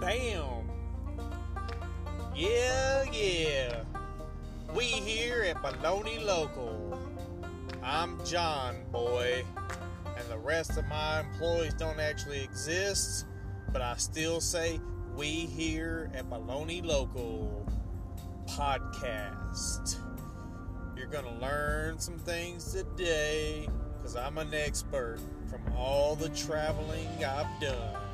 Bam! Yeah, yeah. We here at Bologna Local. I'm John, boy, and the rest of my employees don't actually exist, but I still say we here at Bologna Local podcast. You're gonna learn some things today because I'm an expert from all the traveling I've done.